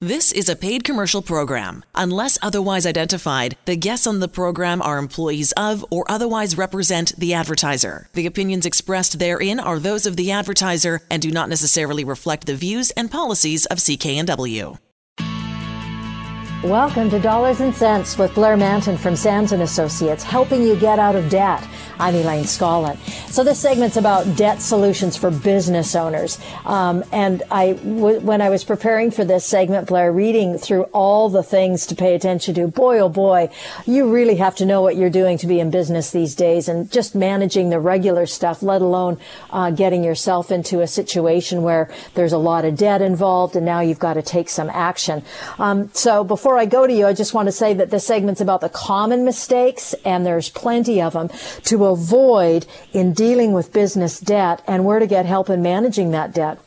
This is a paid commercial program. Unless otherwise identified, the guests on the program are employees of or otherwise represent the advertiser. The opinions expressed therein are those of the advertiser and do not necessarily reflect the views and policies of CKNW. Welcome to Dollars and Cents with Blair Mantin from Sands and Associates, helping you get out of debt. I'm Elaine Scollin. So this segment's about debt solutions for business owners. Um, and I, w- when I was preparing for this segment, Blair, reading through all the things to pay attention to, boy, oh boy, you really have to know what you're doing to be in business these days and just managing the regular stuff, let alone uh, getting yourself into a situation where there's a lot of debt involved and now you've got to take some action. Um, so before I go to you, I just want to say that this segment's about the common mistakes and there's plenty of them to avoid in dealing with business debt and where to get help in managing that debt.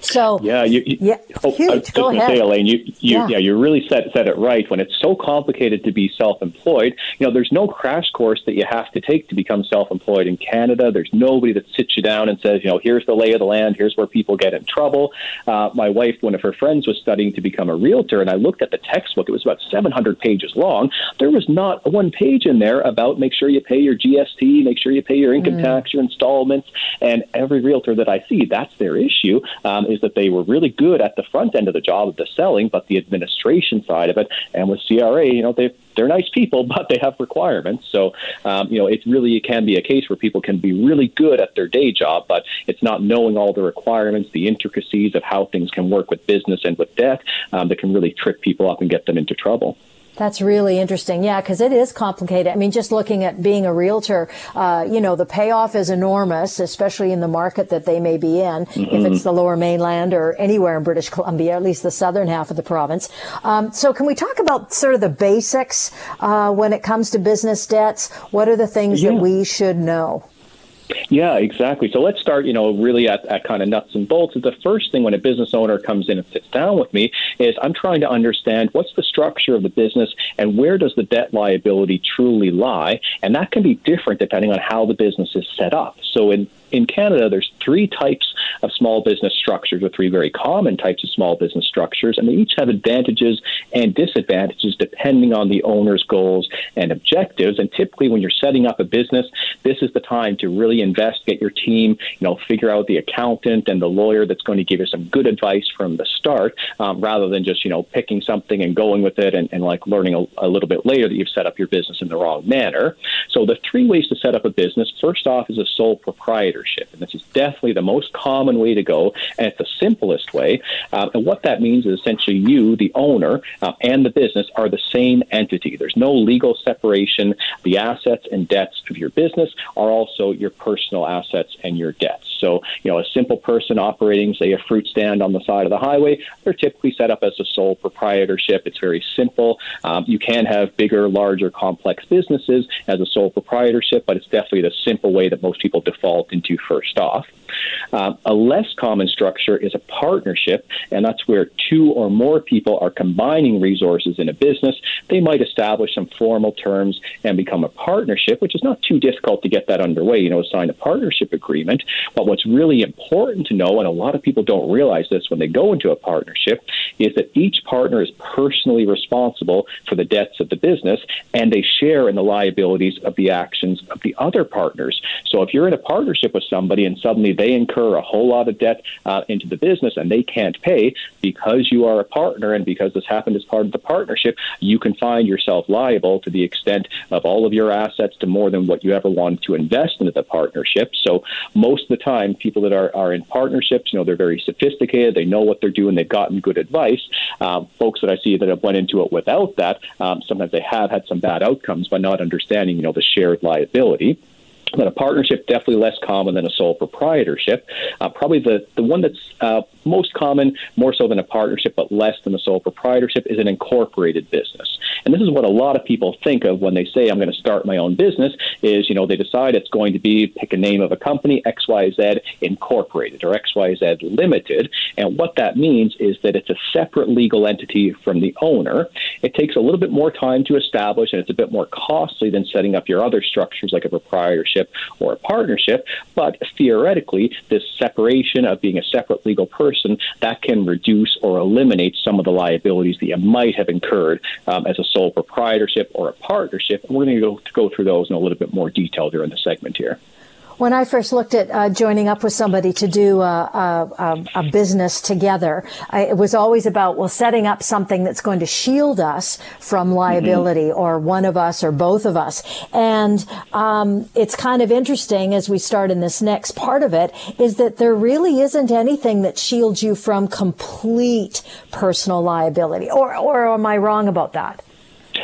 So yeah, you, you, yeah, oh, huge. I was just Go ahead. say, Elaine, you, you Yeah. yeah. you really said said it right. When it's so complicated to be self-employed, you know, there's no crash course that you have to take to become self-employed in Canada. There's nobody that sits you down and says, you know, here's the lay of the land. Here's where people get in trouble. Uh, my wife, one of her friends, was studying to become a realtor, and I looked at the textbook. It was about 700 pages long. There was not one page in there about make sure you pay your GST, make sure you pay your income tax, your installments, and every realtor that I see, that's their issue, um, is that they were really good at the front end of the job of the selling, but the administration side of it, and with CRA, you know, they they're nice people, but they have requirements. So, um, you know, it really it can be a case where people can be really good at their day job, but it's not knowing all the requirements, the intricacies of how things can work with business and with debt um, that can really trip people up and get them into trouble. That's really interesting. Yeah, because it is complicated. I mean, just looking at being a realtor, uh, you know, the payoff is enormous, especially in the market that they may be in, if it's the lower mainland or anywhere in British Columbia, at least the southern half of the province. Um, so can we talk about sort of the basics uh, when it comes to business debts? What are the things that we should know? Yeah, exactly. So let's start, you know, really at, at kind of nuts and bolts. The first thing when a business owner comes in and sits down with me is I'm trying to understand what's the structure of the business and where does the debt liability truly lie. And that can be different depending on how the business is set up. So in in Canada, there's three types of small business structures, or three very common types of small business structures, and they each have advantages and disadvantages depending on the owner's goals and objectives. And typically, when you're setting up a business, this is the time to really invest, get your team, you know, figure out the accountant and the lawyer that's going to give you some good advice from the start, um, rather than just you know picking something and going with it and, and like learning a, a little bit later that you've set up your business in the wrong manner. So the three ways to set up a business. First off, is a sole proprietorship, and this is definitely the most common way to go, and it's the simplest way. Um, and what that means is essentially you, the owner, uh, and the business are the same entity. There's no legal separation. The assets and debts of your business are also your personal assets and your debts. So, you know, a simple person operating, say, a fruit stand on the side of the highway, they're typically set up as a sole proprietorship. It's very simple. Um, you can have bigger, larger, complex businesses as a sole proprietorship, but it's definitely the simple way that most people default into first off. Um, a less common structure is a partnership, and that's where two or more people are combining resources in a business. They might establish some formal terms and become a partnership, which is not too difficult to get that underway, you know, sign a partnership agreement. But what's really important to know, and a lot of people don't realize this when they go into a partnership, is that each partner is personally responsible for the debts of the business and they share in the liabilities of the actions of the other partners. So if you're in a partnership with somebody and suddenly they incur a whole lot of debt uh, into the business and they can't pay because you are a partner and because this happened as part of the partnership, you can find yourself liable to the extent of all of your assets to more than what you ever wanted to invest into the partnership. So most of the time, people that are, are in partnerships, you know, they're very sophisticated, they know what they're doing, they've gotten good advice. Um, folks that I see that have went into it without that, um, sometimes they have had some bad outcomes by not understanding, you know, the shared liability. But a partnership definitely less common than a sole proprietorship. Uh, probably the, the one that's uh, most common, more so than a partnership, but less than a sole proprietorship, is an incorporated business. And this is what a lot of people think of when they say, I'm going to start my own business, is, you know, they decide it's going to be, pick a name of a company, XYZ Incorporated or XYZ Limited. And what that means is that it's a separate legal entity from the owner. It takes a little bit more time to establish, and it's a bit more costly than setting up your other structures like a proprietorship or a partnership. But theoretically, this separation of being a separate legal person that can reduce or eliminate some of the liabilities that you might have incurred um, as a sole proprietorship or a partnership. And we're going to go, to go through those in a little bit more detail during the segment here. When I first looked at uh, joining up with somebody to do a, a, a business together, I, it was always about, well, setting up something that's going to shield us from liability mm-hmm. or one of us or both of us. And um, it's kind of interesting as we start in this next part of it is that there really isn't anything that shields you from complete personal liability. Or, or am I wrong about that?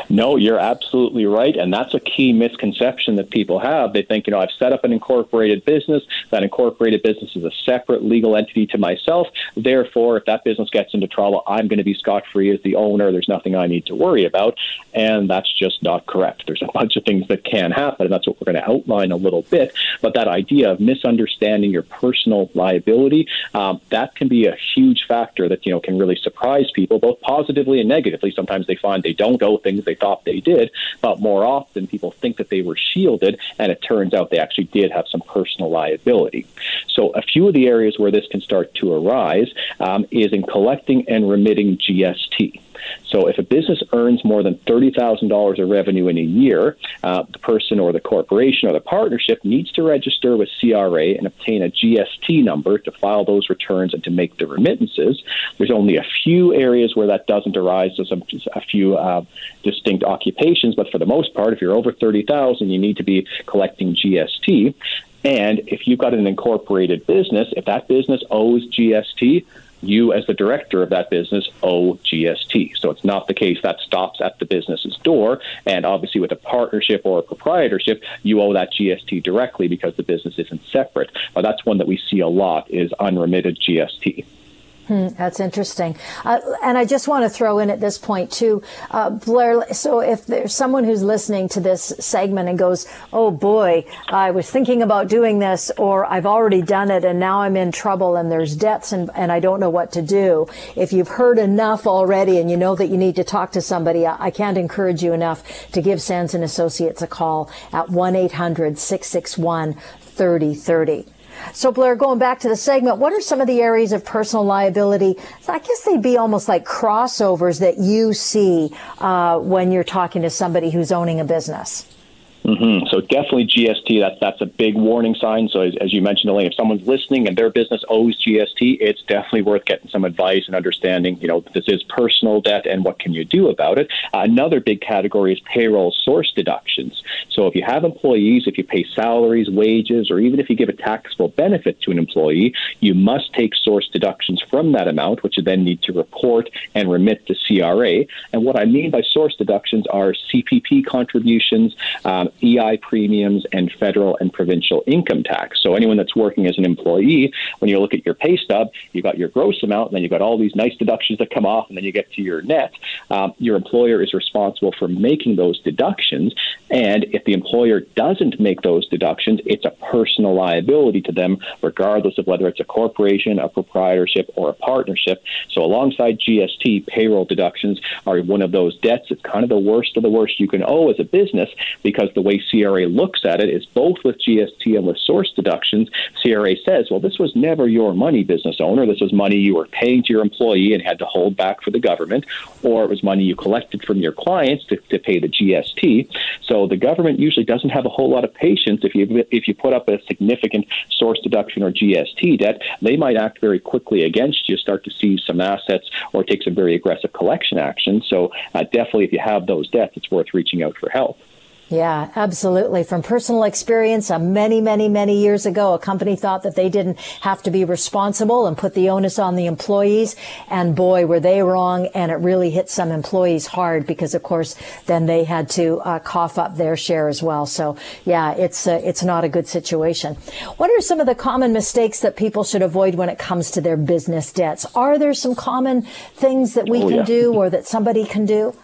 No, you're absolutely right. And that's a key misconception that people have. They think, you know, I've set up an incorporated business. That incorporated business is a separate legal entity to myself. Therefore, if that business gets into trouble, I'm going to be scot free as the owner. There's nothing I need to worry about. And that's just not correct. There's a bunch of things that can happen. And that's what we're going to outline a little bit. But that idea of misunderstanding your personal liability, um, that can be a huge factor that, you know, can really surprise people, both positively and negatively. Sometimes they find they don't owe things they thought they did, but more often people think that they were shielded, and it turns out they actually did have some personal liability. So, a few of the areas where this can start to arise um, is in collecting and remitting GST. So if a business earns more than $30,000 of revenue in a year, uh, the person or the corporation or the partnership needs to register with CRA and obtain a GST number to file those returns and to make the remittances. There's only a few areas where that doesn't arise. There's a, few uh, distinct occupations, but for the most part, if you're over 30,000, you need to be collecting GST. And if you've got an incorporated business, if that business owes GST, you as the director of that business owe GST. So it's not the case that stops at the business's door. And obviously, with a partnership or a proprietorship, you owe that GST directly because the business isn't separate. But that's one that we see a lot is unremitted GST. Hmm, that's interesting. Uh, and I just want to throw in at this point too, uh, Blair. So if there's someone who's listening to this segment and goes, "Oh boy, I was thinking about doing this, or I've already done it, and now I'm in trouble, and there's debts, and, and I don't know what to do." If you've heard enough already, and you know that you need to talk to somebody, I, I can't encourage you enough to give Sands and Associates a call at one 800 661 3030 so, Blair, going back to the segment, what are some of the areas of personal liability? I guess they'd be almost like crossovers that you see uh, when you're talking to somebody who's owning a business. Mm-hmm. So definitely GST. That's that's a big warning sign. So as, as, you mentioned, Elaine, if someone's listening and their business owes GST, it's definitely worth getting some advice and understanding. You know, this is personal debt, and what can you do about it? Uh, another big category is payroll source deductions. So if you have employees, if you pay salaries, wages, or even if you give a taxable benefit to an employee, you must take source deductions from that amount, which you then need to report and remit to CRA. And what I mean by source deductions are CPP contributions. Um, EI premiums, and federal and provincial income tax. So anyone that's working as an employee, when you look at your pay stub, you've got your gross amount, and then you've got all these nice deductions that come off, and then you get to your net. Um, your employer is responsible for making those deductions, and if the employer doesn't make those deductions, it's a personal liability to them, regardless of whether it's a corporation, a proprietorship, or a partnership. So alongside GST, payroll deductions are one of those debts. It's kind of the worst of the worst you can owe as a business because the way CRA looks at it is both with GST and with source deductions. CRA says, well, this was never your money, business owner. This was money you were paying to your employee and had to hold back for the government, or it was money you collected from your clients to, to pay the GST. So the government usually doesn't have a whole lot of patience if you if you put up a significant source deduction or GST debt. They might act very quickly against you, start to seize some assets, or take some very aggressive collection action. So uh, definitely, if you have those debts, it's worth reaching out for help. Yeah, absolutely. From personal experience, uh, many, many, many years ago, a company thought that they didn't have to be responsible and put the onus on the employees. And boy, were they wrong. And it really hit some employees hard because, of course, then they had to uh, cough up their share as well. So, yeah, it's uh, it's not a good situation. What are some of the common mistakes that people should avoid when it comes to their business debts? Are there some common things that we oh, can yeah. do or that somebody can do?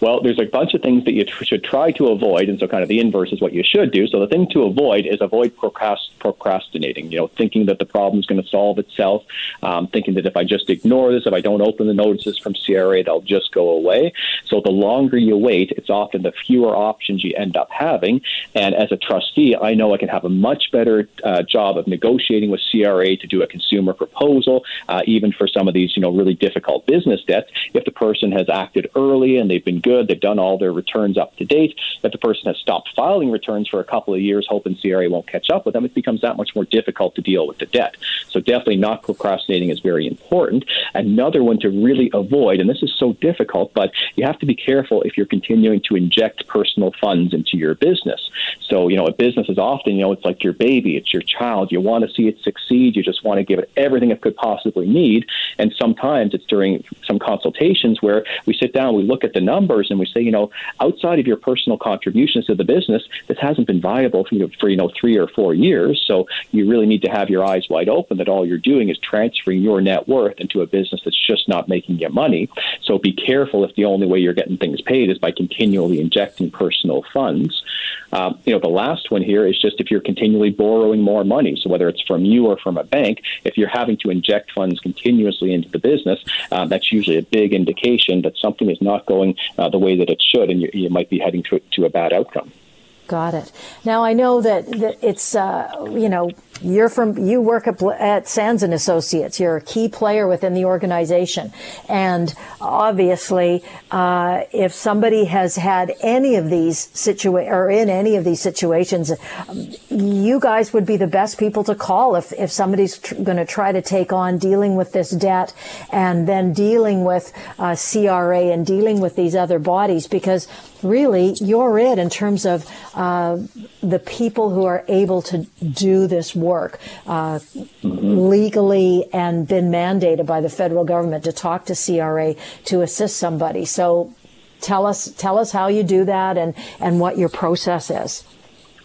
Well, there's a bunch of things that you t- should try to avoid, and so kind of the inverse is what you should do. So the thing to avoid is avoid procrast- procrastinating. You know, thinking that the problem is going to solve itself, um, thinking that if I just ignore this, if I don't open the notices from CRA, they'll just go away. So the longer you wait, it's often the fewer options you end up having. And as a trustee, I know I can have a much better uh, job of negotiating with CRA to do a consumer proposal, uh, even for some of these, you know, really difficult business debts. If the person has acted early and they've been good, they've done all their returns up to date. If the person has stopped filing returns for a couple of years, hoping CRA won't catch up with them, it becomes that much more difficult to deal with the debt. So definitely not procrastinating is very important. Another one to really avoid, and this is so difficult, but you have to be careful if you're continuing to inject personal funds into your business. So, you know, a business is often, you know, it's like your baby, it's your child. You want to see it succeed. You just want to give it everything it could possibly need. And sometimes it's during some consultations where we sit down, we look at the numbers, and we say, you know, outside of your personal contributions to the business, this hasn't been viable for, you know, for, you know, three or four years. So you really need to have your eyes wide open that all you're doing is transferring your net worth into a business that's just not making you money. So be careful if the only way you're getting things paid is by continually injecting personal funds. Um, you know, the last one here is just if you're continually borrowing more money. So whether it's from you or from a bank, if you're having to inject funds continuously into the business, uh, that's usually a big indication that something is not going uh, the way that it should, and you, you might be heading to, to a bad outcome. Got it. Now I know that, that it's uh, you know you're from you work at, at Sands and Associates. You're a key player within the organization, and obviously, uh, if somebody has had any of these situa- or in any of these situations, you guys would be the best people to call if if somebody's tr- going to try to take on dealing with this debt and then dealing with uh, CRA and dealing with these other bodies because really you're it in terms of uh, the people who are able to do this work uh, mm-hmm. legally and been mandated by the federal government to talk to CRA to assist somebody. So tell us tell us how you do that and and what your process is.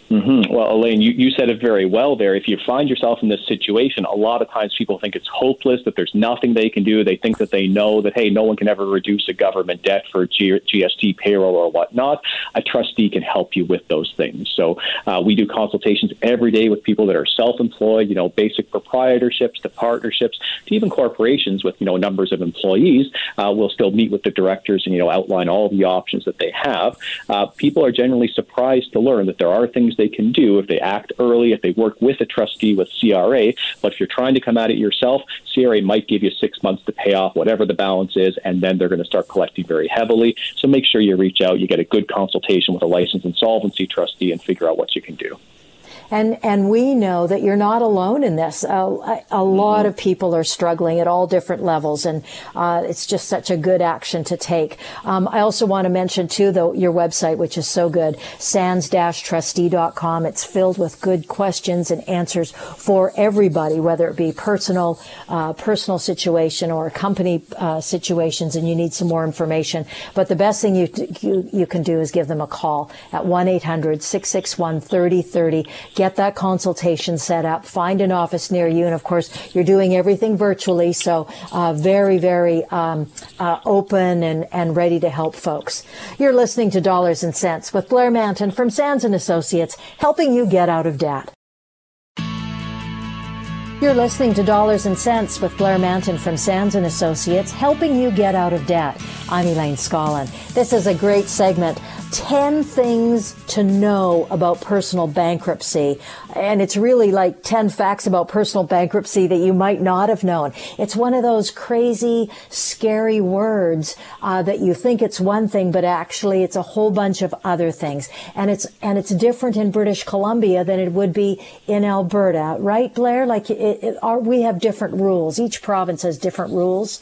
Mm-hmm. Well, Elaine, you, you said it very well there. If you find yourself in this situation, a lot of times people think it's hopeless, that there's nothing they can do. They think that they know that, hey, no one can ever reduce a government debt for G- GST payroll or whatnot. A trustee can help you with those things. So uh, we do consultations every day with people that are self employed, you know, basic proprietorships to partnerships to even corporations with, you know, numbers of employees. Uh, we'll still meet with the directors and, you know, outline all the options that they have. Uh, people are generally surprised to learn that there are things they can do if they act early, if they work with a trustee with CRA. But if you're trying to come at it yourself, CRA might give you six months to pay off whatever the balance is, and then they're going to start collecting very heavily. So make sure you reach out, you get a good consultation with a licensed insolvency trustee, and figure out what you can do. And, and we know that you're not alone in this. a, a lot mm-hmm. of people are struggling at all different levels, and uh, it's just such a good action to take. Um, I also want to mention, too, though, your website, which is so good, sands-trustee.com. It's filled with good questions and answers for everybody, whether it be personal, uh, personal situation or company uh, situations, and you need some more information. But the best thing you, you, you can do is give them a call at 1-800-661-3030 get that consultation set up, find an office near you. And of course, you're doing everything virtually. So, uh, very, very um, uh, open and, and ready to help folks. You're listening to Dollars and Cents with Blair Mantin from Sands and Associates, helping you get out of debt. You're listening to Dollars and Cents with Blair Mantin from Sands and Associates, helping you get out of debt. I'm Elaine Scollin. This is a great segment 10 things to know about personal bankruptcy. And it's really like 10 facts about personal bankruptcy that you might not have known. It's one of those crazy, scary words uh, that you think it's one thing, but actually it's a whole bunch of other things. And it's, and it's different in British Columbia than it would be in Alberta, right, Blair? Like it, it, are, we have different rules. Each province has different rules.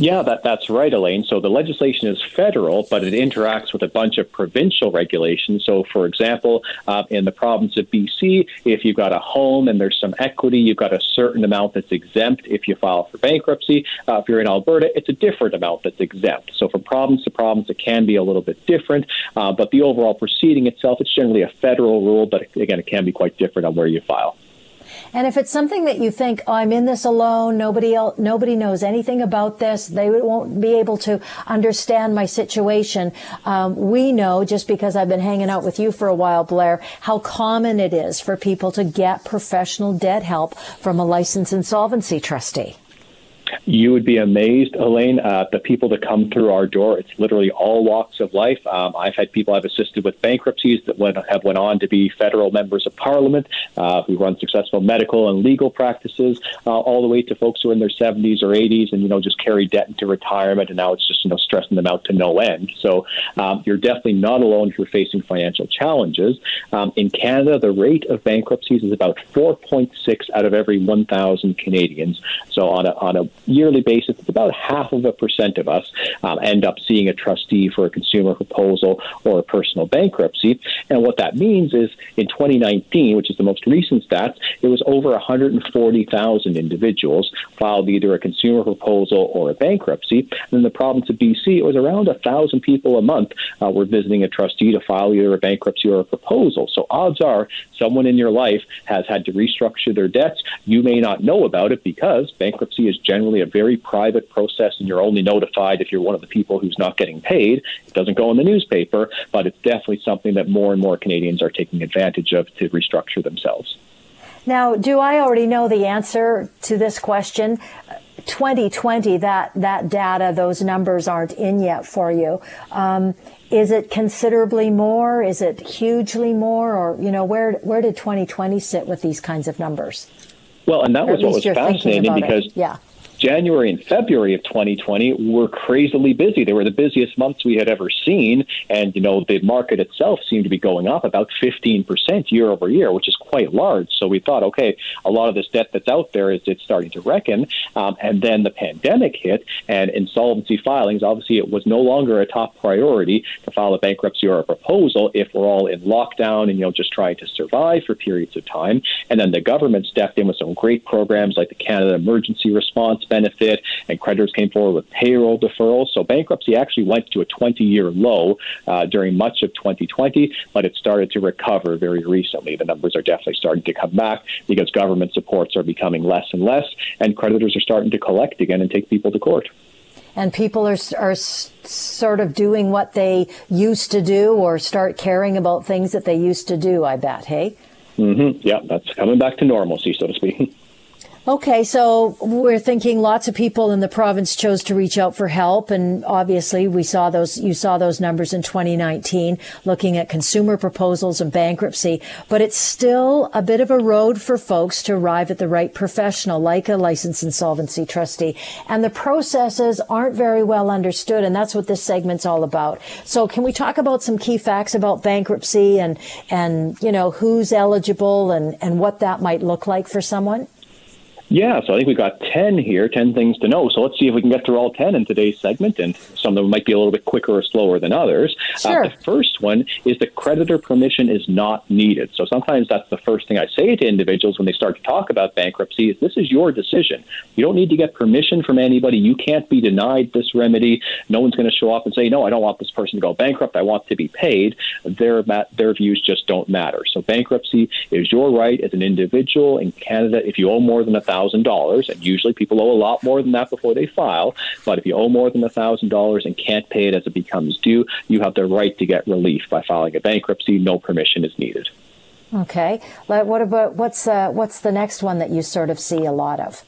Yeah, that, that's right, Elaine. So the legislation is federal, but it interacts with a bunch of provincial regulations. So, for example, uh, in the province of BC, if you've got a home and there's some equity, you've got a certain amount that's exempt if you file for bankruptcy. Uh, if you're in Alberta, it's a different amount that's exempt. So, from province to province, it can be a little bit different, uh, but the overall proceeding itself, it's generally a federal rule, but again, it can be quite different on where you file. And if it's something that you think, oh, I'm in this alone, nobody else, nobody knows anything about this, they won't be able to understand my situation. Um, we know just because I've been hanging out with you for a while, Blair, how common it is for people to get professional debt help from a licensed insolvency trustee. You would be amazed, Elaine, uh, the people that come through our door. It's literally all walks of life. Um, I've had people I've assisted with bankruptcies that went, have went on to be federal members of parliament, uh, who run successful medical and legal practices, uh, all the way to folks who are in their 70s or 80s and you know just carry debt into retirement, and now it's just you know stressing them out to no end. So um, you're definitely not alone if you're facing financial challenges. Um, in Canada, the rate of bankruptcies is about 4.6 out of every 1,000 Canadians. So on a on a yearly basis, it's about half of a percent of us um, end up seeing a trustee for a consumer proposal or a personal bankruptcy. And what that means is in 2019, which is the most recent stats, it was over 140,000 individuals filed either a consumer proposal or a bankruptcy. And in the province of BC, it was around 1,000 people a month uh, were visiting a trustee to file either a bankruptcy or a proposal. So odds are someone in your life has had to restructure their debts. You may not know about it because bankruptcy is generally a very private process, and you're only notified if you're one of the people who's not getting paid. It doesn't go in the newspaper, but it's definitely something that more and more Canadians are taking advantage of to restructure themselves. Now, do I already know the answer to this question? 2020, that, that data, those numbers aren't in yet for you. Um, is it considerably more? Is it hugely more? Or, you know, where, where did 2020 sit with these kinds of numbers? Well, and that was what was fascinating because it. yeah. January and February of 2020 were crazily busy. They were the busiest months we had ever seen, and you know the market itself seemed to be going up about 15 percent year over year, which is quite large. So we thought, okay, a lot of this debt that's out there is it's starting to reckon. Um, and then the pandemic hit, and insolvency filings. Obviously, it was no longer a top priority to file a bankruptcy or a proposal if we're all in lockdown and you know just trying to survive for periods of time. And then the government stepped in with some great programs like the Canada Emergency Response benefit, and creditors came forward with payroll deferrals. So bankruptcy actually went to a 20 year low uh, during much of 2020, but it started to recover very recently. The numbers are definitely starting to come back because government supports are becoming less and less, and creditors are starting to collect again and take people to court and people are, are sort of doing what they used to do or start caring about things that they used to do, I bet, hey? Mm-hmm. Yeah, that's coming back to normalcy, so to speak. Okay, so we're thinking lots of people in the province chose to reach out for help, and obviously we saw those. You saw those numbers in 2019, looking at consumer proposals and bankruptcy. But it's still a bit of a road for folks to arrive at the right professional, like a licensed insolvency trustee, and the processes aren't very well understood, and that's what this segment's all about. So, can we talk about some key facts about bankruptcy and and you know who's eligible and and what that might look like for someone? Yeah, so I think we've got 10 here, 10 things to know. So let's see if we can get through all 10 in today's segment, and some of them might be a little bit quicker or slower than others. Uh, sure. Uh, the first one is that creditor permission is not needed. So sometimes that's the first thing I say to individuals when they start to talk about bankruptcy is this is your decision. You don't need to get permission from anybody. You can't be denied this remedy. No one's going to show up and say, no, I don't want this person to go bankrupt. I want to be paid. Their, their views just don't matter. So bankruptcy is your right as an individual in Canada. If you owe more than a thousand $1,000, and usually people owe a lot more than that before they file, but if you owe more than $1,000 and can't pay it as it becomes due, you have the right to get relief by filing a bankruptcy. No permission is needed. Okay. What about what's uh, what's the next one that you sort of see a lot of?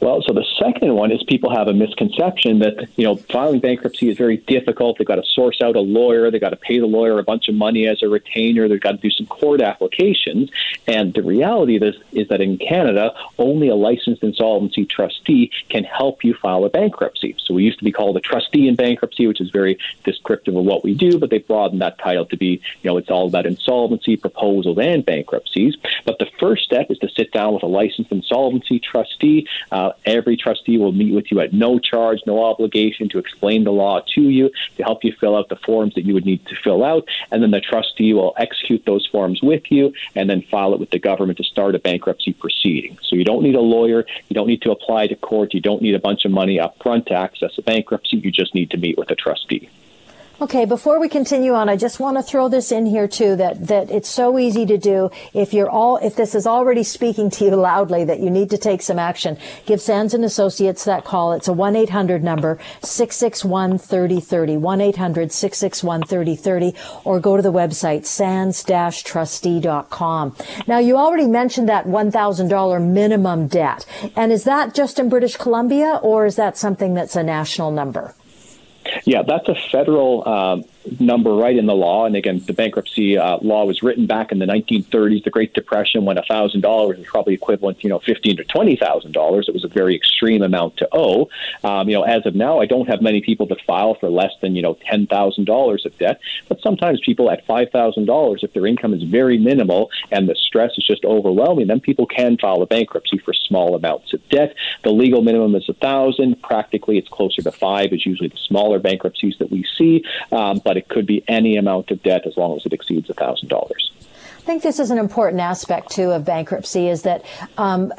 Well, so the second one is people have a misconception that you know filing bankruptcy is very difficult. They've got to source out a lawyer. They've got to pay the lawyer a bunch of money as a retainer. They've got to do some court applications. And the reality this is that in Canada, only a licensed insolvency trustee can help you file a bankruptcy. So we used to be called a trustee in bankruptcy, which is very descriptive of what we do, but they've broadened that title to be, you know, it's all about insolvency, proposals, and bankruptcies. But the first step is to sit down with a licensed insolvency trustee. Uh, Uh, every trustee will meet with you at no charge, no obligation to explain the law to you, to help you fill out the forms that you would need to fill out, and then the trustee will execute those forms with you and then file it with the government to start a bankruptcy proceeding. So you don't need a lawyer, you don't need to apply to court, you don't need a bunch of money up front to access a bankruptcy, you just need to meet with a trustee. Okay, before we continue on, I just want to throw this in here too that that it's so easy to do. If you're all if this is already speaking to you loudly that you need to take some action, give Sands and Associates that call. It's a 1-800 number 661-3030, 1-800-661-3030 or go to the website sands-trustee.com. Now, you already mentioned that $1,000 minimum debt. And is that just in British Columbia or is that something that's a national number? Yeah, that's a federal uh, number right in the law. And again, the bankruptcy uh, law was written back in the 1930s, the Great Depression, when $1,000 was probably equivalent, you know, fifteen to $20,000. It was a very extreme amount to owe. Um, you know, as of now, I don't have many people that file for less than, you know, $10,000 of debt. But sometimes people at $5,000, if their income is very minimal and the stress is just overwhelming, then people can file a bankruptcy for small amounts of debt. The legal minimum is 1000 Practically, it's closer to five, is usually the smaller bankruptcies that we see. Um, but it could be any amount of debt as long as it exceeds $1,000. I think this is an important aspect too of bankruptcy is that um,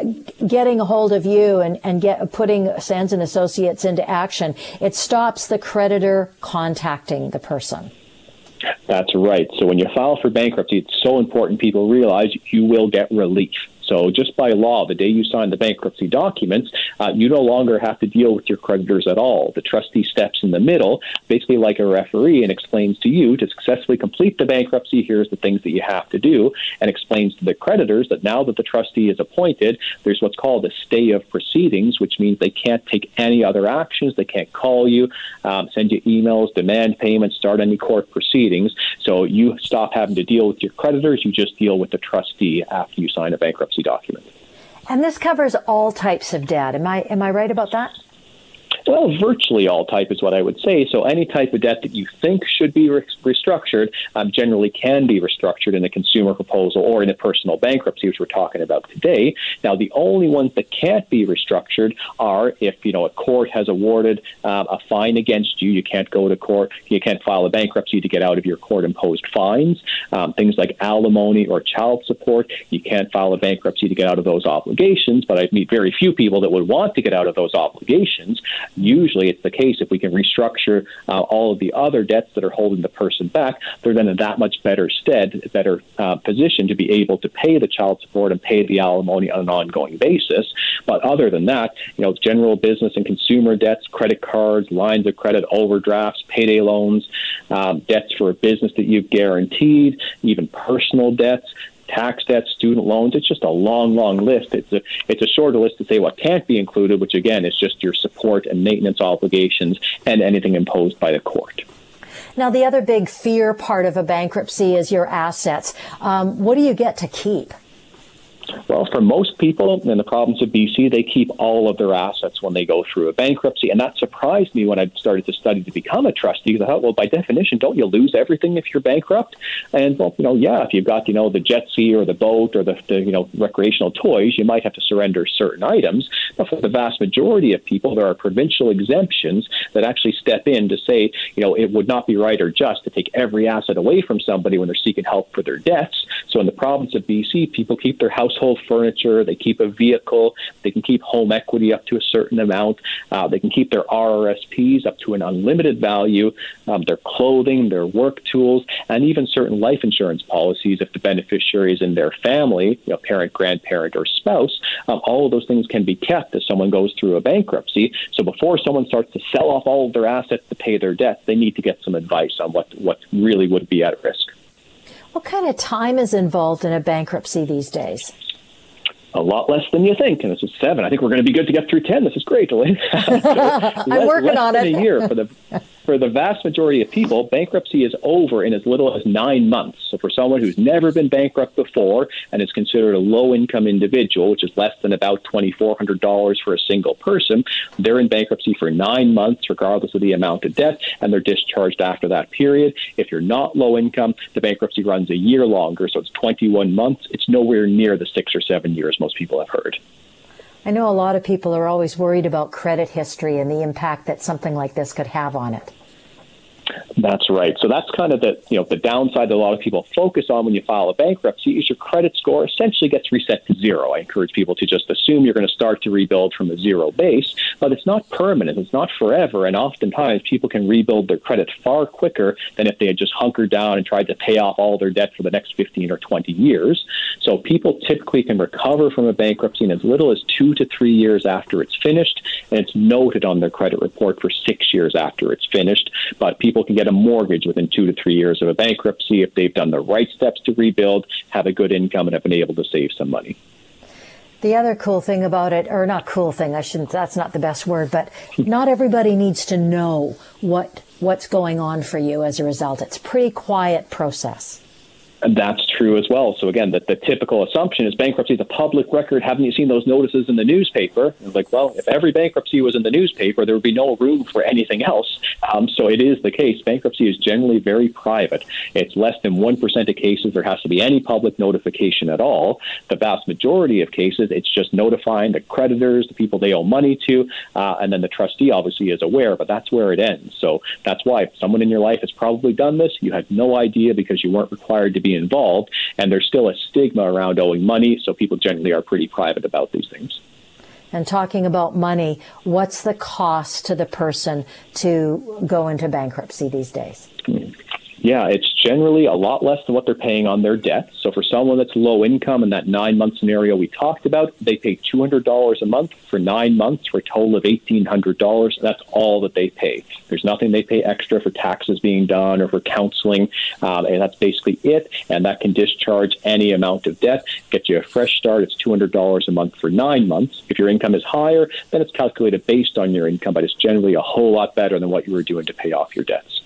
getting a hold of you and, and get putting Sands and Associates into action. It stops the creditor contacting the person. That's right. So when you file for bankruptcy, it's so important people realize you will get relief. So just by law, the day you sign the bankruptcy documents, uh, you no longer have to deal with your creditors at all. The trustee steps in the middle, basically like a referee, and explains to you to successfully complete the bankruptcy. Here's the things that you have to do, and explains to the creditors that now that the trustee is appointed, there's what's called a stay of proceedings, which means they can't take any other actions. They can't call you, um, send you emails, demand payments, start any court proceedings. So you stop having to deal with your creditors. You just deal with the trustee after you sign a bankruptcy bankruptcy document. And this covers all types of debt. Am I am I right about that? Well, virtually all type is what I would say. So any type of debt that you think should be re- restructured um, generally can be restructured in a consumer proposal or in a personal bankruptcy, which we're talking about today. Now, the only ones that can't be restructured are if you know a court has awarded um, a fine against you. You can't go to court. You can't file a bankruptcy to get out of your court-imposed fines. Um, things like alimony or child support. You can't file a bankruptcy to get out of those obligations. But I meet very few people that would want to get out of those obligations usually it's the case if we can restructure uh, all of the other debts that are holding the person back, they're then in that much better stead, better uh, position to be able to pay the child support and pay the alimony on an ongoing basis. But other than that, you know, general business and consumer debts, credit cards, lines of credit, overdrafts, payday loans, um, debts for a business that you've guaranteed, even personal debts, tax debt, student loans. It's just a long, long list. It's a it's a shorter list to say what can't be included, which again is just your support and maintenance obligations and anything imposed by the court. Now, the other big fear part of a bankruptcy is your assets. Um, what do you get to keep? Well, for most people in the province of BC, they keep all of their assets when they go through a bankruptcy. And that surprised me when I started to study to become a trustee I thought, well, by definition, don't you lose everything if you're bankrupt? And, well, you know, yeah, if you've got, you know, the jet ski or the boat or the, the you know, recreational toys, you might have to surrender certain items. But for the vast majority of people, there are provincial exemptions that actually step in to say, you know, it would not be right or just to take every asset away from somebody when they're seeking help for their debts. So in the province of BC, people keep their house household furniture, they keep a vehicle, they can keep home equity up to a certain amount, uh, they can keep their RRSPs up to an unlimited value, um, their clothing, their work tools, and even certain life insurance policies if the beneficiary is in their family, you know, parent, grandparent, or spouse. Um, all of those things can be kept as someone goes through a bankruptcy. So before someone starts to sell off all of their assets to pay their debts, they need to get some advice on what, what really would be at risk. What kind of time is involved in a bankruptcy these days? A lot less than you think. And this is seven. I think we're going to be good to get through ten. This is great, so I'm working less on it. A year for the for the vast majority of people, bankruptcy is over in as little as nine months. So for someone who's never been bankrupt before and is considered a low income individual, which is less than about twenty four hundred dollars for a single person, they're in bankruptcy for nine months, regardless of the amount of debt, and they're discharged after that period. If you're not low income, the bankruptcy runs a year longer, so it's twenty one months. It's nowhere near the six or seven years most people have heard. I know a lot of people are always worried about credit history and the impact that something like this could have on it. That's right. So that's kind of the you know the downside that a lot of people focus on when you file a bankruptcy is your credit score essentially gets reset to zero. I encourage people to just assume you're going to start to rebuild from a zero base, but it's not permanent. It's not forever, and oftentimes people can rebuild their credit far quicker than if they had just hunkered down and tried to pay off all their debt for the next 15 or 20 years. So people typically can recover from a bankruptcy in as little as two to three years after it's finished, and it's noted on their credit report for six years after it's finished. But people can get a mortgage within two to three years of a bankruptcy if they've done the right steps to rebuild, have a good income, and have been able to save some money. The other cool thing about it, or not cool thing, I shouldn't, that's not the best word, but not everybody needs to know what, what's going on for you as a result. It's a pretty quiet process. That's true as well. So again, the, the typical assumption is bankruptcy is a public record. Haven't you seen those notices in the newspaper? It's like, well, if every bankruptcy was in the newspaper, there would be no room for anything else. Um, so it is the case. Bankruptcy is generally very private. It's less than 1% of cases there has to be any public notification at all. The vast majority of cases, it's just notifying the creditors, the people they owe money to, uh, and then the trustee obviously is aware, but that's where it ends. So that's why someone in your life has probably done this, you had no idea because you weren't required to be involved, and there's still a stigma around owing money, so people generally are pretty private about these things. And talking about money, what's the cost to the person to go into bankruptcy these days? Mm-hmm. Yeah, it's generally a lot less than what they're paying on their debt. So for someone that's low income in that nine month scenario we talked about, they pay $200 a month for nine months for a total of $1,800. That's all that they pay. There's nothing they pay extra for taxes being done or for counseling, um, and that's basically it. And that can discharge any amount of debt, get you a fresh start. It's $200 a month for nine months. If your income is higher, then it's calculated based on your income, but it's generally a whole lot better than what you were doing to pay off your debts.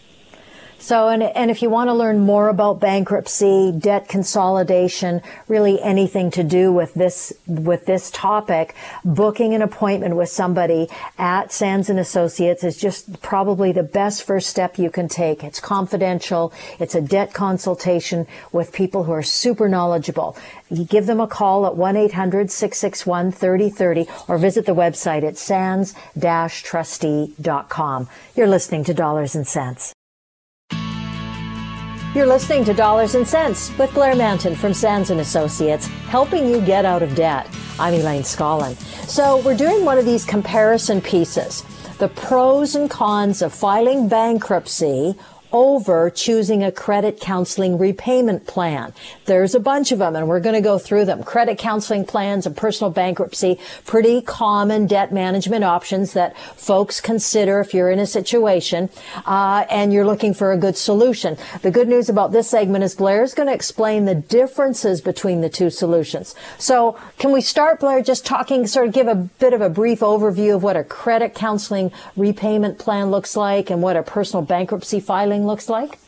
So, and, and if you want to learn more about bankruptcy, debt consolidation, really anything to do with this, with this topic, booking an appointment with somebody at Sands and Associates is just probably the best first step you can take. It's confidential. It's a debt consultation with people who are super knowledgeable. You give them a call at 1-800-661-3030 or visit the website at sands-trustee.com. You're listening to Dollars and Cents. You're listening to Dollars and Cents with Blair Mantin from Sands and Associates, helping you get out of debt. I'm Elaine Scollin. So we're doing one of these comparison pieces. The pros and cons of filing bankruptcy over choosing a credit counseling repayment plan. There's a bunch of them and we're going to go through them. Credit counseling plans and personal bankruptcy, pretty common debt management options that folks consider if you're in a situation uh, and you're looking for a good solution. The good news about this segment is Blair is going to explain the differences between the two solutions. So can we start, Blair, just talking, sort of give a bit of a brief overview of what a credit counseling repayment plan looks like and what a personal bankruptcy filing looks like?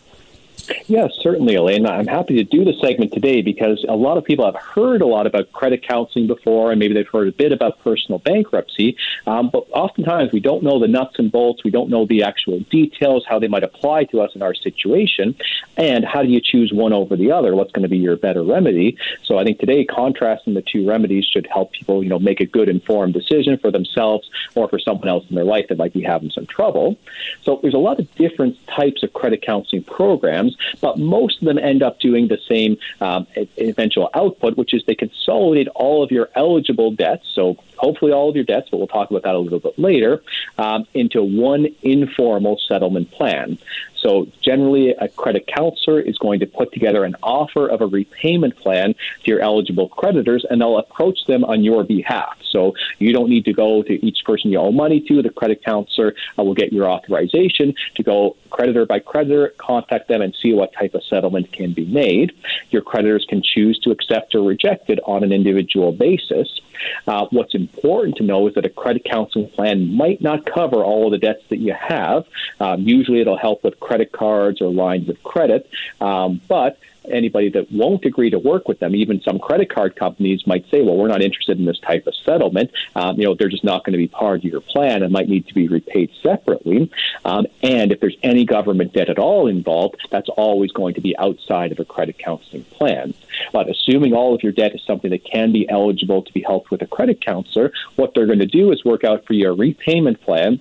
Yes, certainly, Elaine. I'm happy to do the segment today because a lot of people have heard a lot about credit counseling before, and maybe they've heard a bit about personal bankruptcy. Um, but oftentimes, we don't know the nuts and bolts. We don't know the actual details, how they might apply to us in our situation, and how do you choose one over the other? What's going to be your better remedy? So, I think today, contrasting the two remedies should help people, you know, make a good informed decision for themselves or for someone else in their life that might be having some trouble. So, there's a lot of different types of credit counseling programs but most of them end up doing the same um, eventual output, which is they consolidate all of your eligible debts. So hopefully all of your debts, but we'll talk about that a little bit later, um, into one informal settlement plan. So generally, a credit counselor is going to put together an offer of a repayment plan to your eligible creditors, and they'll approach them on your behalf. So you don't need to go to each person you owe money to. The credit counselor uh, will get your authorization to go creditor by creditor, contact them, and see what type of settlement can be made. Your creditors can choose to accept or reject it on an individual basis. Uh, what's important to know is that a credit counseling plan might not cover all of the debts that you have. Um, usually, it'll help with credit cards or lines of credit, um, but anybody that won't agree to work with them, even some credit card companies might say, well, we're not interested in this type of settlement. Um, you know, they're just not going to be part of your plan and might need to be repaid separately. Um, and if there's any government debt at all involved, that's always going to be outside of a credit counseling plan. But assuming all of your debt is something that can be eligible to be helped with a credit counselor, what they're going to do is work out for you a repayment plan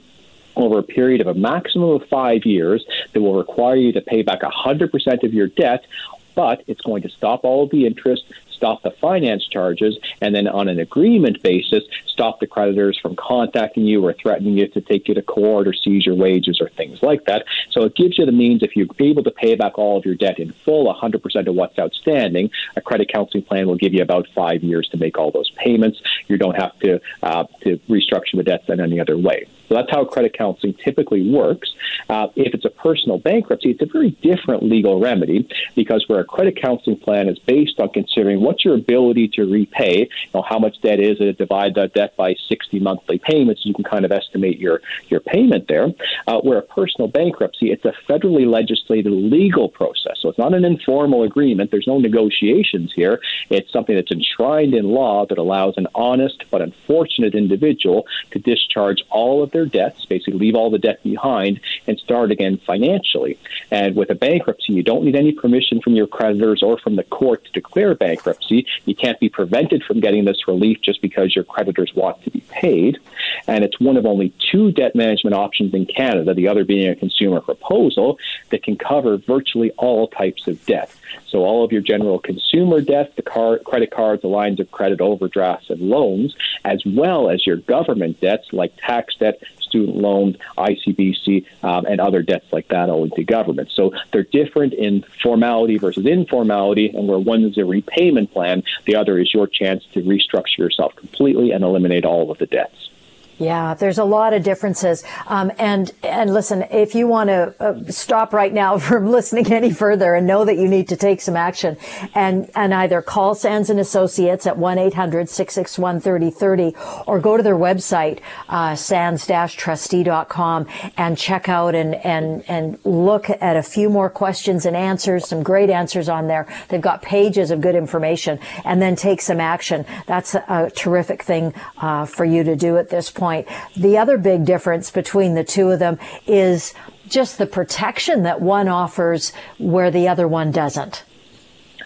over a period of a maximum of five years that will require you to pay back 100% of your debt but it's going to stop all of the interest, stop the finance charges, and then on an agreement basis, stop the creditors from contacting you or threatening you to take you to court or seize your wages or things like that. So it gives you the means, if you're able to pay back all of your debt in full, 100% of what's outstanding, a credit counseling plan will give you about five years to make all those payments. You don't have to, uh, to restructure the debts in any other way. So that's how credit counseling typically works. Uh, if it's a personal bankruptcy, it's a very different legal remedy because where a credit counseling plan is based on considering what's your ability to repay, you know, how much debt is it, divide that debt by 60 monthly payments, you can kind of estimate your, your payment there. Uh, where a personal bankruptcy, it's a federally legislated legal process. So it's not an informal agreement. There's no negotiations here. It's something that's enshrined in law that allows an honest but unfortunate individual to discharge all of their their debts, basically leave all the debt behind, and start again financially. And with a bankruptcy, you don't need any permission from your creditors or from the court to declare bankruptcy. You can't be prevented from getting this relief just because your creditors want to be paid. And it's one of only two debt management options in Canada, the other being a consumer proposal, that can cover virtually all types of debt. So all of your general consumer debt, the car, credit cards, the lines of credit, overdrafts, and loans, as well as your government debts like tax debt, student loans, ICBC, um, and other debts like that owing to government. So they're different in formality versus informality, and where one is a repayment plan, the other is your chance to restructure yourself completely and eliminate all of the debts. Yeah, there's a lot of differences. Um, and and listen, if you want to uh, stop right now from listening any further and know that you need to take some action, and and either call Sands and Associates at 1-800-661-3030 or go to their website uh, sands-trustee.com and check out and and and look at a few more questions and answers. Some great answers on there. They've got pages of good information, and then take some action. That's a, terrific thing uh, for you to do at this point point. The other big difference between the two of them is just the protection that one offers where the other one doesn't.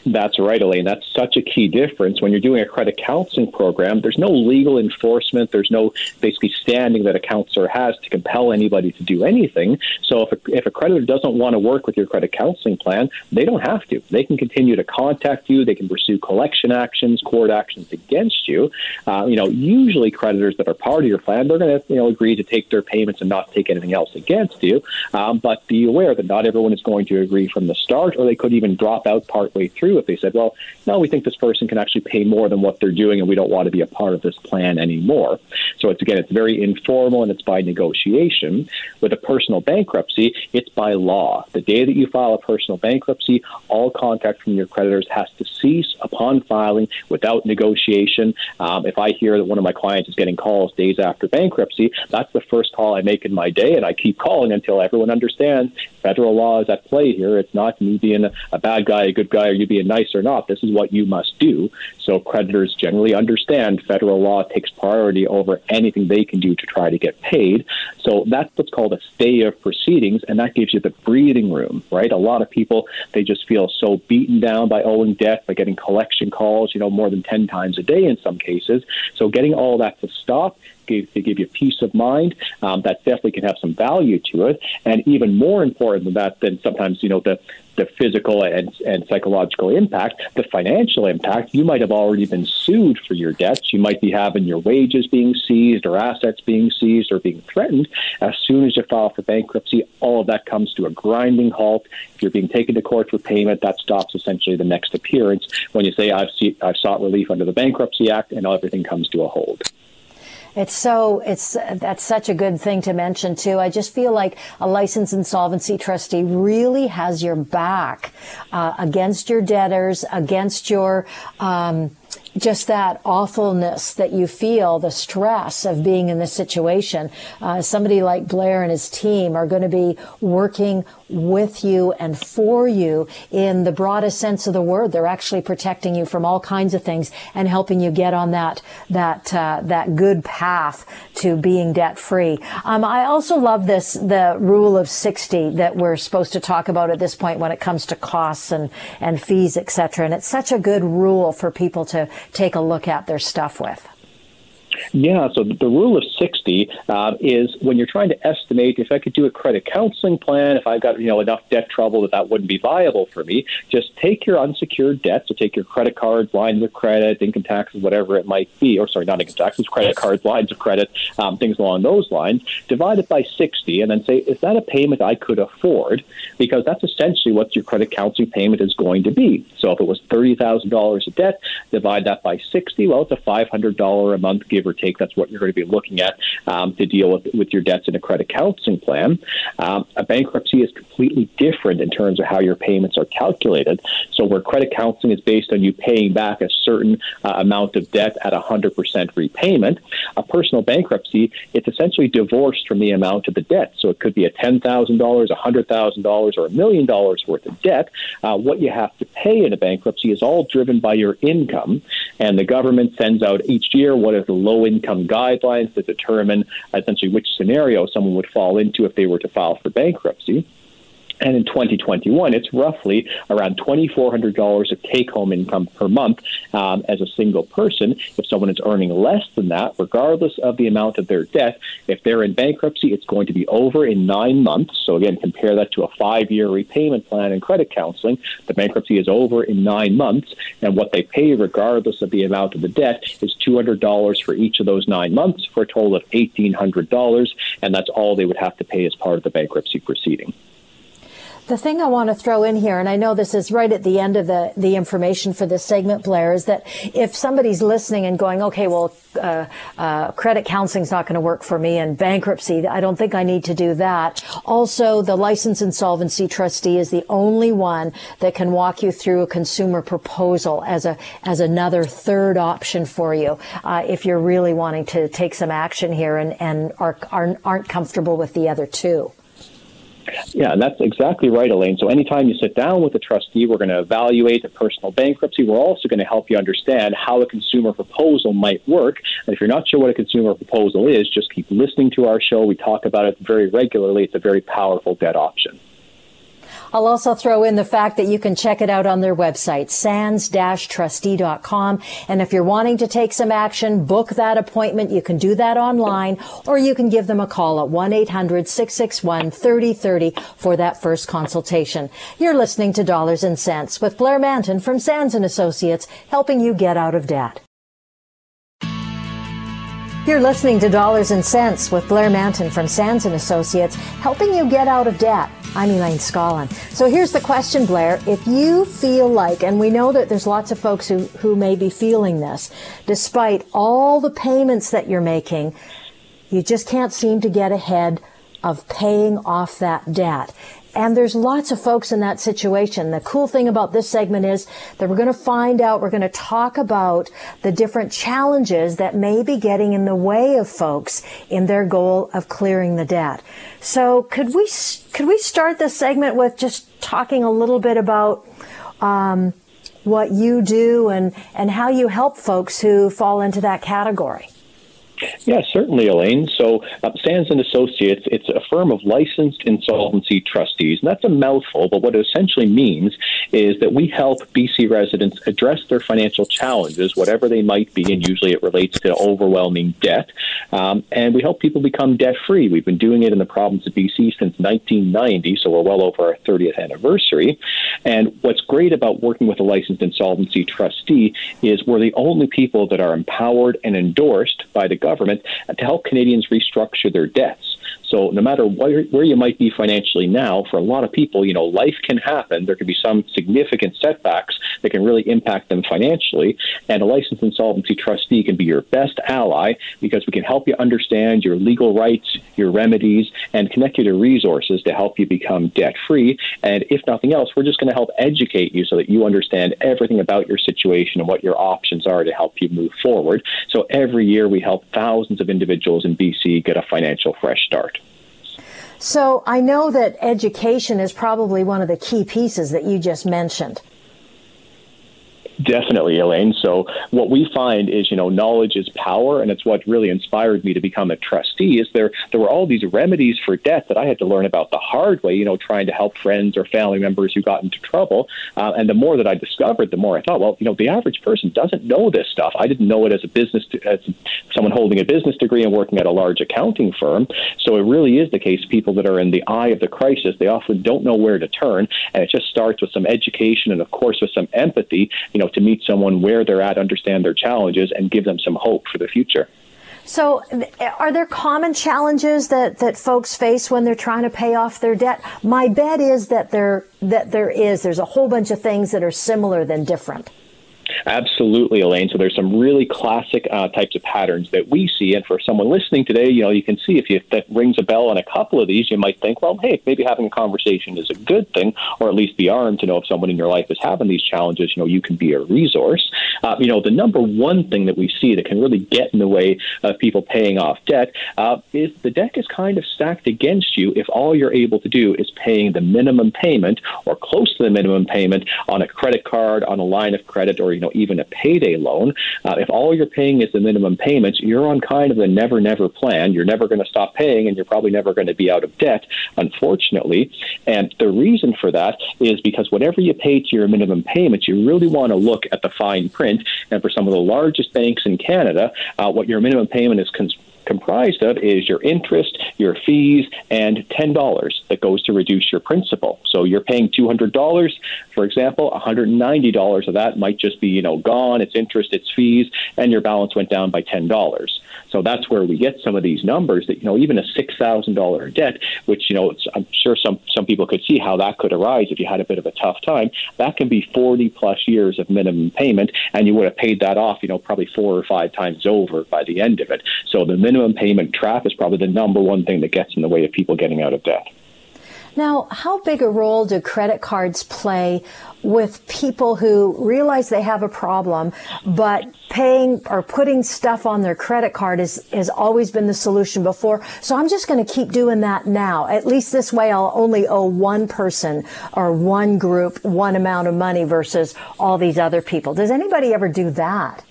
That's right, Elaine. That's such a key difference. When you're doing a credit counseling program, there's no legal enforcement. There's no basically standing that a counselor has to compel anybody to do anything. So if a, if a creditor doesn't want to work with your credit counseling plan, they don't have to. They can continue to contact you. They can pursue collection actions, court actions against you. Uh, you know, usually creditors that are part of your plan, they're going to you know agree to take their payments and not take anything else against you. Um, but be aware that not everyone is going to agree from the start, or they could even drop out partway through if they said, well, no, we think this person can actually pay more than what they're doing and we don't want to be a part of this plan anymore. So it's again, it's very informal and it's by negotiation. With a personal bankruptcy, it's by law. The day that you file a personal bankruptcy, all contact from your creditors has to cease upon filing without negotiation. Um, if I hear that one of my clients is getting calls days after bankruptcy, that's the first call I make in my day, and I keep calling until everyone understands federal law is at play here. It's not me being a, a bad guy, a good guy, or you being nice or not. This is what you must do. So creditors generally understand federal law takes priority over anything they can do to try to get paid. So that's what's called a stay of proceedings, and that gives you the breathing room, right? A lot of people they just feel so beaten down by owing debt, by getting collection calls, you know, more than ten times a day in some cases. So getting all that to stop to give you peace of mind. Um, that definitely can have some value to it. And even more important than that, than sometimes you know the the physical and, and psychological impact, the financial impact. You might have already been sued for your debts. You might be having your wages being seized or assets being seized or being threatened. As soon as you file for bankruptcy, all of that comes to a grinding halt. If you're being taken to court for payment, that stops essentially the next appearance. When you say I've, see, I've sought relief under the Bankruptcy Act, and everything comes to a hold. It's so, it's, that's such a good thing to mention too. I just feel like a licensed insolvency trustee really has your back, uh, against your debtors, against your, um, just that awfulness that you feel, the stress of being in this situation. Uh, somebody like Blair and his team are going to be working with you and for you in the broadest sense of the word. They're actually protecting you from all kinds of things and helping you get on that that uh, that good path to being debt free. Um, I also love this the rule of sixty that we're supposed to talk about at this point when it comes to costs and and fees, etc. And it's such a good rule for people to take a look at their stuff with. Yeah, so the rule of 60 uh, is when you're trying to estimate if I could do a credit counseling plan, if I've got you know enough debt trouble that that wouldn't be viable for me, just take your unsecured debt, so take your credit cards, lines of credit, income taxes, whatever it might be, or sorry, not income taxes, credit cards, lines of credit, um, things along those lines, divide it by 60, and then say, is that a payment I could afford? Because that's essentially what your credit counseling payment is going to be. So if it was $30,000 of debt, divide that by 60, well, it's a $500 a month give or take. That's what you're going to be looking at um, to deal with, with your debts in a credit counseling plan. Um, a bankruptcy is completely different in terms of how your payments are calculated. So, where credit counseling is based on you paying back a certain uh, amount of debt at 100% repayment, a personal bankruptcy, it's essentially divorced from the amount of the debt. So, it could be a $10,000, $100,000, or a million dollars worth of debt. Uh, what you have to pay in a bankruptcy is all driven by your income, and the government sends out each year what is the low income guidelines to determine essentially which scenario someone would fall into if they were to file for bankruptcy. And in 2021, it's roughly around $2,400 of take home income per month um, as a single person. If someone is earning less than that, regardless of the amount of their debt, if they're in bankruptcy, it's going to be over in nine months. So, again, compare that to a five year repayment plan and credit counseling. The bankruptcy is over in nine months, and what they pay, regardless of the amount of the debt, is $200 for each of those nine months for a total of $1,800, and that's all they would have to pay as part of the bankruptcy proceeding. The thing I want to throw in here, and I know this is right at the end of the, the information for this segment, Blair, is that if somebody's listening and going, okay, well, uh, uh, credit counseling is not going to work for me and bankruptcy, I don't think I need to do that. Also, the license insolvency trustee is the only one that can walk you through a consumer proposal as a, as another third option for you. Uh, if you're really wanting to take some action here and, and are, are, aren't comfortable with the other two. Yeah, that's exactly right, Elaine. So anytime you sit down with a trustee, we're going to evaluate a personal bankruptcy. We're also going to help you understand how a consumer proposal might work. And if you're not sure what a consumer proposal is, just keep listening to our show. We talk about it very regularly. It's a very powerful debt option. I'll also throw in the fact that you can check it out on their website, sands-trustee.com. And if you're wanting to take some action, book that appointment. You can do that online or you can give them a call at 1-800-661-3030 for that first consultation. You're listening to Dollars and Cents with Blair Mantin from Sands and Associates, helping you get out of debt. You're listening to Dollars and Cents with Blair Mantin from Sands and Associates, helping you get out of debt. I'm Elaine Scollin. So here's the question, Blair. If you feel like, and we know that there's lots of folks who, who may be feeling this, despite all the payments that you're making, you just can't seem to get ahead of paying off that debt. And there's lots of folks in that situation. The cool thing about this segment is that we're going to find out, we're going to talk about the different challenges that may be getting in the way of folks in their goal of clearing the debt. So could we, could we start this segment with just talking a little bit about, um, what you do and, and how you help folks who fall into that category? Yeah, certainly, Elaine. So, uh, Sands and Associates, it's a firm of licensed insolvency trustees, and that's a mouthful. But what it essentially means is that we help BC residents address their financial challenges, whatever they might be, and usually it relates to overwhelming debt. Um, and we help people become debt free. We've been doing it in the province of BC since 1990, so we're well over our 30th anniversary. And what's great about working with a licensed insolvency trustee is we're the only people that are empowered and endorsed by the government to help Canadians restructure their debts. So no matter where, where you might be financially now, for a lot of people, you know, life can happen. There can be some significant setbacks that can really impact them financially. And a licensed insolvency trustee can be your best ally because we can help you understand your legal rights, your remedies, and connect you to resources to help you become debt free. And if nothing else, we're just going to help educate you so that you understand everything about your situation and what your options are to help you move forward. So every year we help thousands of individuals in BC get a financial fresh start. So I know that education is probably one of the key pieces that you just mentioned. Definitely, Elaine. So what we find is, you know, knowledge is power, and it's what really inspired me to become a trustee. Is there there were all these remedies for debt that I had to learn about the hard way, you know, trying to help friends or family members who got into trouble. Uh, and the more that I discovered, the more I thought, well, you know, the average person doesn't know this stuff. I didn't know it as a business, as someone holding a business degree and working at a large accounting firm. So it really is the case. People that are in the eye of the crisis, they often don't know where to turn, and it just starts with some education and, of course, with some empathy. You know know, to meet someone where they're at, understand their challenges, and give them some hope for the future. So, are there common challenges that, that folks face when they're trying to pay off their debt? My bet is that there that there is. There's a whole bunch of things that are similar than different. Absolutely, Elaine. So there's some really classic uh, types of patterns that we see, and for someone listening today, you know, you can see if, you, that rings a bell on a couple of these, you might think, well, hey, maybe having a conversation is a good thing, or at least be armed to know if someone in your life is having these challenges. You know, you can be a resource. Uh, you know, the number one thing that we see that can really get in the way of people paying off debt uh, is the deck is kind of stacked against you if all you're able to do is paying the minimum payment or close to the minimum payment on a credit card, on a line of credit, or you know even a payday loan. Uh, if all you're paying is the minimum payments, you're on kind of the never never plan. You're never going to stop paying, and you're probably never going to be out of debt, unfortunately. And the reason for that is because whatever you pay to your minimum payments, you really want to look at the fine print. And for some of the largest banks in Canada, uh, what your minimum payment is. Cons- comprised of is your interest, your fees, and $10 that goes to reduce your principal. So you're paying $200, for example, $190 of that might just be, you know, gone, it's interest, it's fees, and your balance went down by $10. So that's where we get some of these numbers that, you know, even a $6,000 debt, which, you know, I'm sure some, some people could see how that could arise if you had a bit of a tough time, that can be 40 plus years of minimum payment, and you would have paid that off, you know, probably four or five times over by the end of it. So the minimum payment trap is probably the number one thing that gets in the way of people getting out of debt. Now, how big a role do credit cards play with people who realize they have a problem, but paying or putting stuff on their credit card is, has always been the solution before. So I'm just going to keep doing that now. At least this way I'll only owe one person or one group one amount of money versus all these other people. Does anybody ever do that?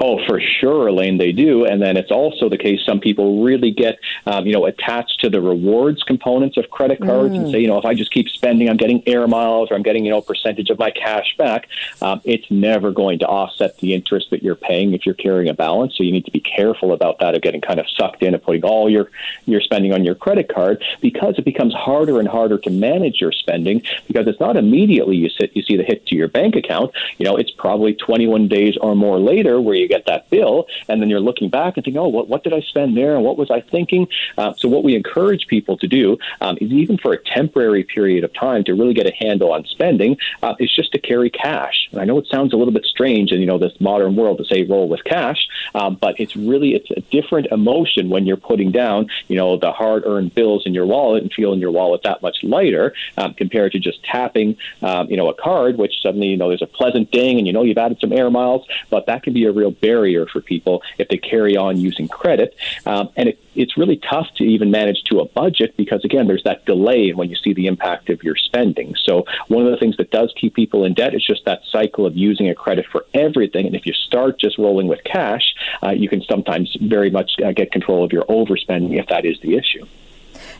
Oh, for sure, Elaine, they do. And then it's also the case some people really get, um, you know, attached to the rewards components of credit cards mm. and say, you know, if I just keep spending, I'm getting air miles or I'm getting, you know, a percentage of my cash back. Um, it's never going to offset the interest that you're paying if you're carrying a balance. So you need to be careful about that of getting kind of sucked in and putting all your, your spending on your credit card because it becomes harder and harder to manage your spending because it's not immediately you, sit, you see the hit to your bank account. You know, it's probably 21 days or more later where you you get that bill, and then you're looking back and thinking, oh, what, what did I spend there, and what was I thinking? Uh, so what we encourage people to do um, is even for a temporary period of time to really get a handle on spending uh, is just to carry cash. And I know it sounds a little bit strange in you know this modern world to say roll with cash, um, but it's really it's a different emotion when you're putting down you know the hard-earned bills in your wallet and feeling your wallet that much lighter um, compared to just tapping um, you know a card, which suddenly you know there's a pleasant ding and you know you've added some air miles, but that can be a real barrier for people if they carry on using credit. Um, and it, it's really tough to even manage to a budget because, again, there's that delay when you see the impact of your spending. So, one of the things that does keep people in debt is just that cycle of using a credit for everything. And if you start just rolling with cash, uh, you can sometimes very much uh, get control of your overspending if that is the issue.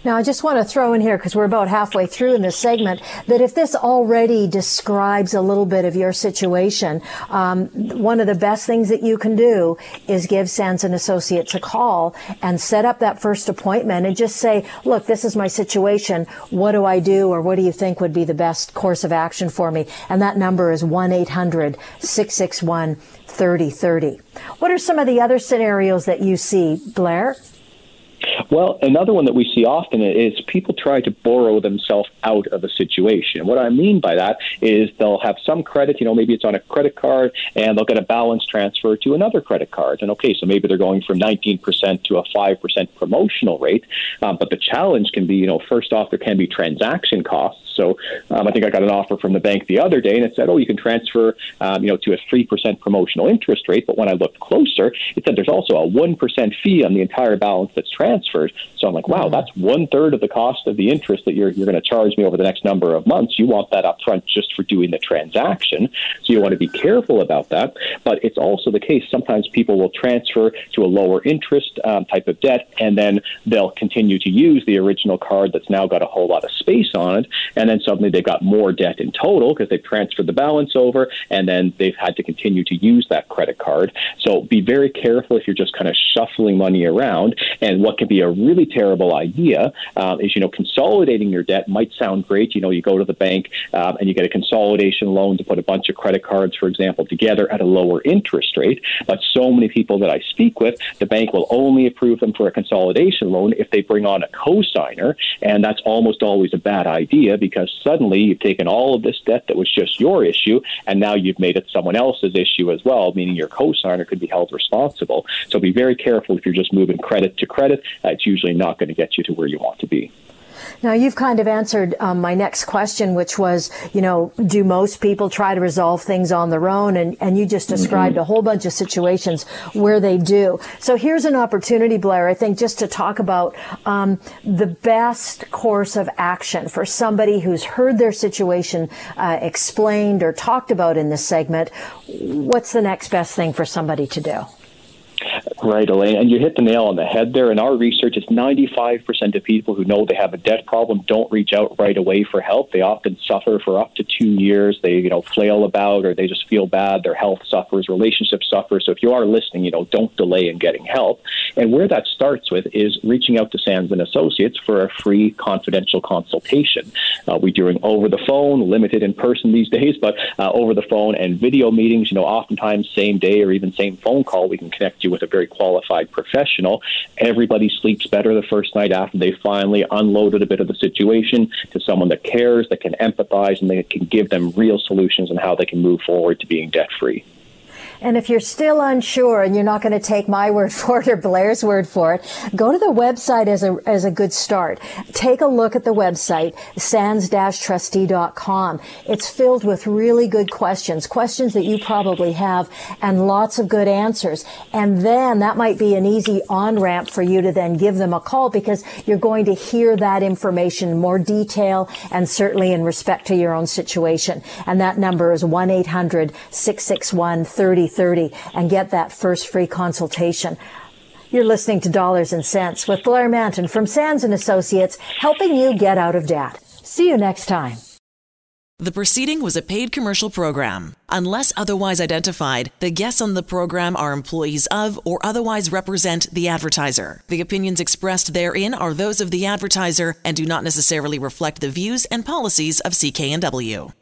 Now, I just want to throw in here, because we're about halfway through in this segment, that if this already describes a little bit of your situation, um, one of the best things that you can do is give Sands and Associates a call and set up that first appointment and just say, look, this is my situation. What do I do? Or what do you think would be the best course of action for me? And that number is 1-800-661 3030. What are some of the other scenarios that you see, Blair? Well, another one that we see often is people try to borrow themselves out of a situation. What I mean by that is they'll have some credit, you know, maybe it's on a credit card, and they'll get a balance transfer to another credit card. And okay, so maybe they're going from 19% to a 5% promotional rate. Um, but the challenge can be, you know, first off, there can be transaction costs. So um, I think I got an offer from the bank the other day, and it said, oh, you can transfer, um, you know, to a 3% promotional interest rate. But when I looked closer, it said there's also a 1% fee on the entire balance that's transferred transferred. So I'm like, wow, that's one third of the cost of the interest that you're, you're going to charge me over the next number of months. You want that upfront just for doing the transaction. So you want to be careful about that. But it's also the case sometimes people will transfer to a lower interest um, type of debt, and then they'll continue to use the original card that's now got a whole lot of space on it. And then suddenly they've got more debt in total because they've transferred the balance over, and then they've had to continue to use that credit card. So be very careful if you're just kind of shuffling money around. And what can be a really terrible idea um, is, you know, consolidating your debt might sound great. You know, you go to the bank um, and you get a consolidation loan to put a bunch of credit cards, for example, together at a lower interest rate. But so many people that I speak with, the bank will only approve them for a consolidation loan if they bring on a cosigner. And that's almost always a bad idea because suddenly you've taken all of this debt that was just your issue and now you've made it someone else's issue as well, meaning your cosigner could be held responsible. So be very careful if you're just moving credit to credit. It's usually not going to get you to where you want to be. Now, you've kind of answered um, my next question, which was, you know, do most people try to resolve things on their own? And, and you just described mm-hmm. a whole bunch of situations where they do. So here's an opportunity, Blair, I think, just to talk about um, the best course of action for somebody who's heard their situation uh, explained or talked about in this segment. What's the next best thing for somebody to do? Right, Elaine. And you hit the nail on the head there. In our research, it's 95% of people who know they have a debt problem don't reach out right away for help. They often suffer for up to two years. They, you know, flail about or they just feel bad. Their health suffers, relationships suffer. So if you are listening, you know, don't delay in getting help. And where that starts with is reaching out to Sands and Associates for a free confidential consultation. Uh, we're doing over the phone, limited in person these days, but uh, over the phone and video meetings, you know, oftentimes same day or even same phone call, we can connect you with a very qualified professional. Everybody sleeps better the first night after they finally unloaded a bit of the situation to someone that cares, that can empathize, and that can give them real solutions on how they can move forward to being debt free. And if you're still unsure and you're not going to take my word for it or Blair's word for it, go to the website as a, as a good start. Take a look at the website, sands-trustee.com. It's filled with really good questions, questions that you probably have and lots of good answers. And then that might be an easy on ramp for you to then give them a call because you're going to hear that information in more detail and certainly in respect to your own situation. And that number is 1-800-661 3030 and get that first free consultation. You're listening to Dollars and Cents with Blair Mantin from Sands and Associates, helping you get out of debt. See you next time. The proceeding was a paid commercial program. Unless otherwise identified, the guests on the program are employees of or otherwise represent the advertiser. The opinions expressed therein are those of the advertiser and do not necessarily reflect the views and policies of CKNW.